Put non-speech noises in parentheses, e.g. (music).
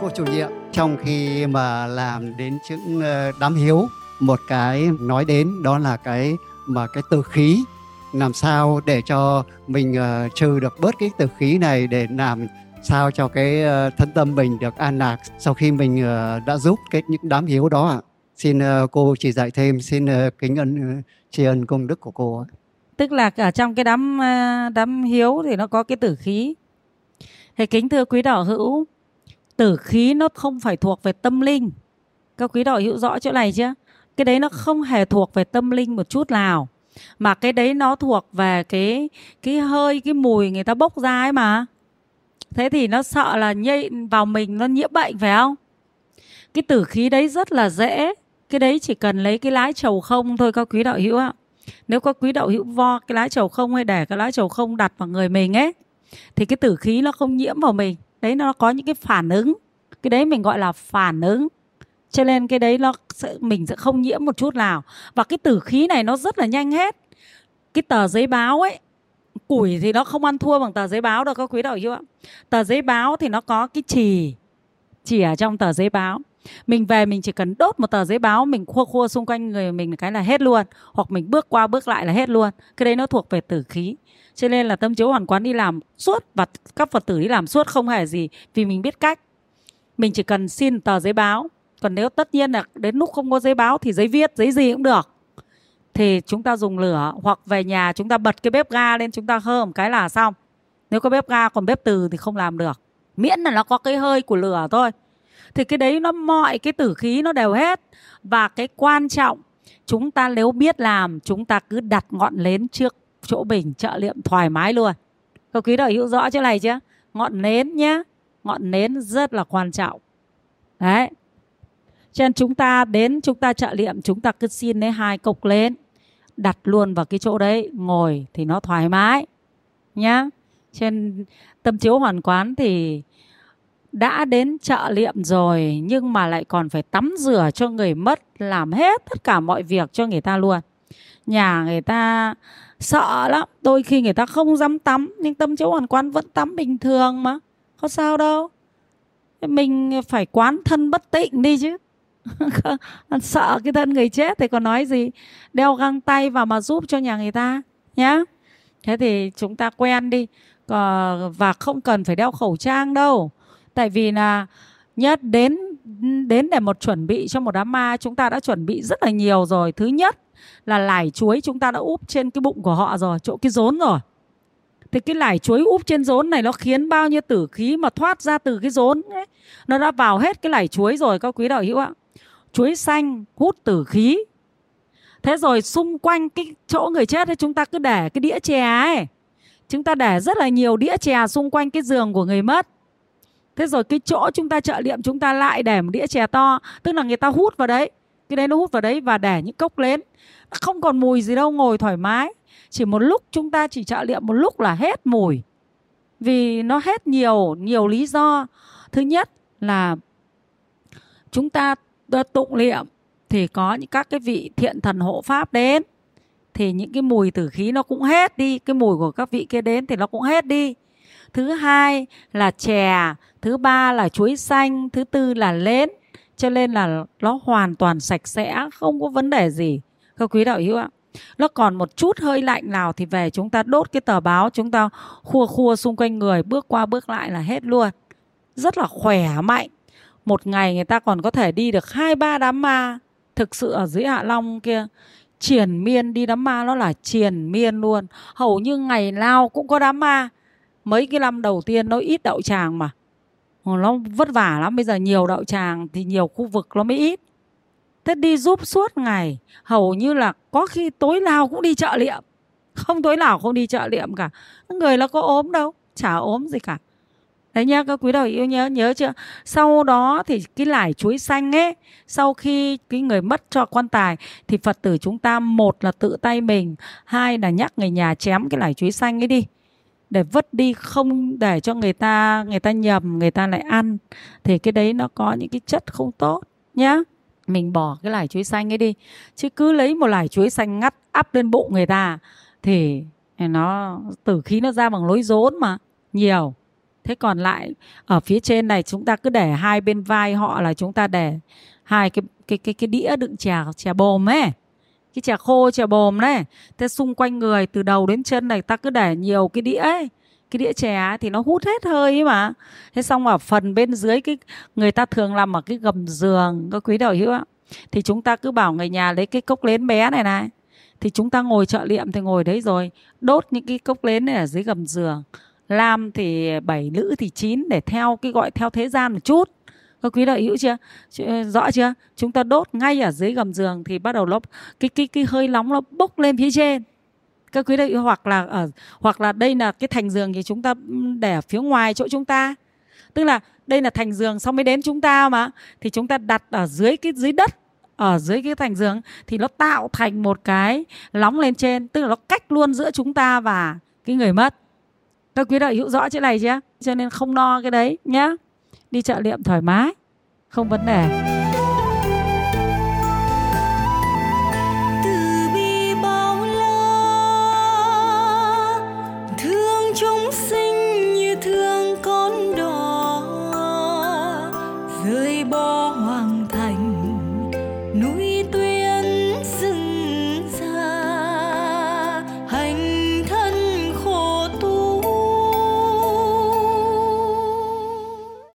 cô chủ nhiệm trong khi mà làm đến chứng ờ, đám hiếu một cái nói đến đó là cái mà cái từ khí làm sao để cho mình uh, trừ được bớt cái từ khí này để làm sao cho cái uh, thân tâm mình được an lạc sau khi mình uh, đã giúp cái những đám hiếu đó ạ. Xin uh, cô chỉ dạy thêm, xin uh, kính ân uh, tri ân công đức của cô. Tức là ở trong cái đám đám hiếu thì nó có cái tử khí. Thì kính thưa quý đạo hữu, tử khí nó không phải thuộc về tâm linh. Các quý đạo hữu rõ chỗ này chưa? Cái đấy nó không hề thuộc về tâm linh một chút nào. Mà cái đấy nó thuộc về cái cái hơi, cái mùi người ta bốc ra ấy mà. Thế thì nó sợ là nhây vào mình, nó nhiễm bệnh phải không? Cái tử khí đấy rất là dễ. Cái đấy chỉ cần lấy cái lái trầu không thôi, các quý đạo hữu ạ. Nếu các quý đạo hữu vo cái lái trầu không hay để cái lái trầu không đặt vào người mình ấy, thì cái tử khí nó không nhiễm vào mình đấy nó có những cái phản ứng. Cái đấy mình gọi là phản ứng. Cho nên cái đấy nó sẽ, mình sẽ không nhiễm một chút nào. Và cái tử khí này nó rất là nhanh hết. Cái tờ giấy báo ấy củi thì nó không ăn thua bằng tờ giấy báo đâu các quý đạo hữu ạ? Tờ giấy báo thì nó có cái chì. Chỉ ở trong tờ giấy báo mình về mình chỉ cần đốt một tờ giấy báo, mình khua khua xung quanh người mình cái là hết luôn. Hoặc mình bước qua bước lại là hết luôn. Cái đấy nó thuộc về tử khí. Cho nên là tâm chiếu hoàn quán đi làm suốt và các phật tử đi làm suốt không hề gì, vì mình biết cách. Mình chỉ cần xin tờ giấy báo. Còn nếu tất nhiên là đến lúc không có giấy báo thì giấy viết, giấy gì cũng được. Thì chúng ta dùng lửa hoặc về nhà chúng ta bật cái bếp ga lên chúng ta hơ một cái là xong. Nếu có bếp ga, còn bếp từ thì không làm được. Miễn là nó có cái hơi của lửa thôi thì cái đấy nó, mọi cái tử khí nó đều hết. Và cái quan trọng, chúng ta nếu biết làm, chúng ta cứ đặt ngọn nến trước chỗ bình trợ liệm thoải mái luôn. Các quý đạo hữu rõ chỗ này chưa? Ngọn nến nhé ngọn nến rất là quan trọng. Đấy. Cho nên chúng ta đến, chúng ta trợ liệm, chúng ta cứ xin lấy hai cục lên, đặt luôn vào cái chỗ đấy, ngồi thì nó thoải mái nhá. Trên tâm chiếu hoàn quán thì đã đến chợ liệm rồi, nhưng mà lại còn phải tắm rửa cho người mất, làm hết tất cả mọi việc cho người ta luôn. Nhà người ta sợ lắm, đôi khi người ta không dám tắm, nhưng tâm chiếu hoàn quán vẫn tắm bình thường mà. Có sao đâu. Mình phải quán thân bất tịnh đi chứ. (laughs) Sợ cái thân người chết thì còn nói gì? Đeo găng tay vào mà giúp cho nhà người ta nhá. Thế thì chúng ta quen đi. Và không cần phải đeo khẩu trang đâu tại vì là nhất đến đến để một chuẩn bị cho một đám ma, chúng ta đã chuẩn bị rất là nhiều rồi. Thứ nhất là lải chuối chúng ta đã úp trên cái bụng của họ rồi, chỗ cái rốn rồi. Thì cái lải chuối úp trên rốn này nó khiến bao nhiêu tử khí mà thoát ra từ cái rốn ấy? Nó đã vào hết cái lải chuối rồi, các quý đạo hữu ạ. Chuối xanh, hút tử khí. Thế rồi xung quanh cái chỗ người chết ấy, chúng ta cứ để cái đĩa chè ấy. Chúng ta để rất là nhiều đĩa chè xung quanh cái giường của người mất thế rồi cái chỗ chúng ta trợ liệm chúng ta lại để một đĩa chè to, tức là người ta hút vào đấy. Cái đấy nó hút vào đấy và để những cốc lên. Nó không còn mùi gì đâu, ngồi thoải mái. Chỉ một lúc chúng ta chỉ trợ liệm một lúc là hết mùi. Vì nó hết nhiều nhiều lý do. Thứ nhất là chúng ta tụng niệm thì có những các cái vị thiện thần hộ pháp đến. Thì những cái mùi tử khí nó cũng hết đi, cái mùi của các vị kia đến thì nó cũng hết đi thứ hai là chè, thứ ba là chuối xanh, thứ tư là lến cho nên là nó hoàn toàn sạch sẽ, không có vấn đề gì. Các quý đạo hữu ạ, nó còn một chút hơi lạnh nào thì về chúng ta đốt cái tờ báo, chúng ta khua khua xung quanh người, bước qua bước lại là hết luôn. Rất là khỏe mạnh. Một ngày người ta còn có thể đi được hai, ba đám ma. Thực sự ở dưới hạ long kia, triền miên đi đám ma nó là triền miên luôn. Hầu như ngày nào cũng có đám ma mấy cái năm đầu tiên nó ít đậu tràng mà. Nó vất vả lắm. Bây giờ nhiều đậu tràng thì nhiều khu vực nó mới ít. Thế đi giúp suốt ngày. Hầu như là có khi tối nào cũng đi chợ liệm. Không tối nào không đi chợ liệm cả. Người nó có ốm đâu. Chả ốm gì cả. Đấy nhá, các quý đạo yêu nhớ nhớ chưa? Sau đó thì cái lải chuối xanh ấy, Sau khi cái người mất cho quan tài Thì Phật tử chúng ta, Một là tự tay mình, Hai là nhắc người nhà chém cái lải chuối xanh ấy đi để vứt đi, không để cho người ta người ta nhầm, người ta lại ăn, thì cái đấy nó có những cái chất không tốt nhá. Mình bỏ cái lải chuối xanh ấy đi, chứ cứ lấy một lải chuối xanh ngắt áp lên bụng người ta thì nó tử khí nó ra bằng lối rốn mà, nhiều. Thế còn lại, ở phía trên này chúng ta cứ để hai bên vai họ là chúng ta để hai cái cái cái cái đĩa đựng chè chè bồm ấy cái chè khô, chè bồm đấy. Thế xung quanh người, từ đầu đến chân này, ta cứ để nhiều cái đĩa ấy. Cái đĩa chè thì nó hút hết hơi ấy mà. Thế xong ở phần bên dưới cái, người ta thường làm ở cái gầm giường, các quý đạo hữu ạ. Thì chúng ta cứ bảo người nhà lấy cái cốc lến bé này này. Thì chúng ta ngồi trợ liệm thì ngồi đấy rồi, đốt những cái cốc lến này ở dưới gầm giường. Lam thì bảy nữ thì chín để theo cái gọi theo thế gian một chút các quý đạo hữu chưa? Ờ, rõ chưa? Chúng ta đốt ngay ở dưới gầm giường thì bắt đầu nó, cái cái cái hơi nóng nó bốc lên phía trên. Các quý đạo hữu, hoặc là ở, hoặc là đây là cái thành giường thì chúng ta ừ, để ở phía ngoài chỗ chúng ta. Tức là đây là thành giường xong mới đến chúng ta mà. Thì chúng ta đặt ở dưới cái, dưới đất, ở dưới cái thành giường thì nó tạo thành một cái nóng lên trên. Tức là nó cách luôn giữa chúng ta và cái người mất. Các quý đạo hữu, rõ chỗ này chưa? Cho nên không no cái đấy nhá đi chợ liệm thoải mái, không vấn đề. Thương con đò rơi bó hoàng thành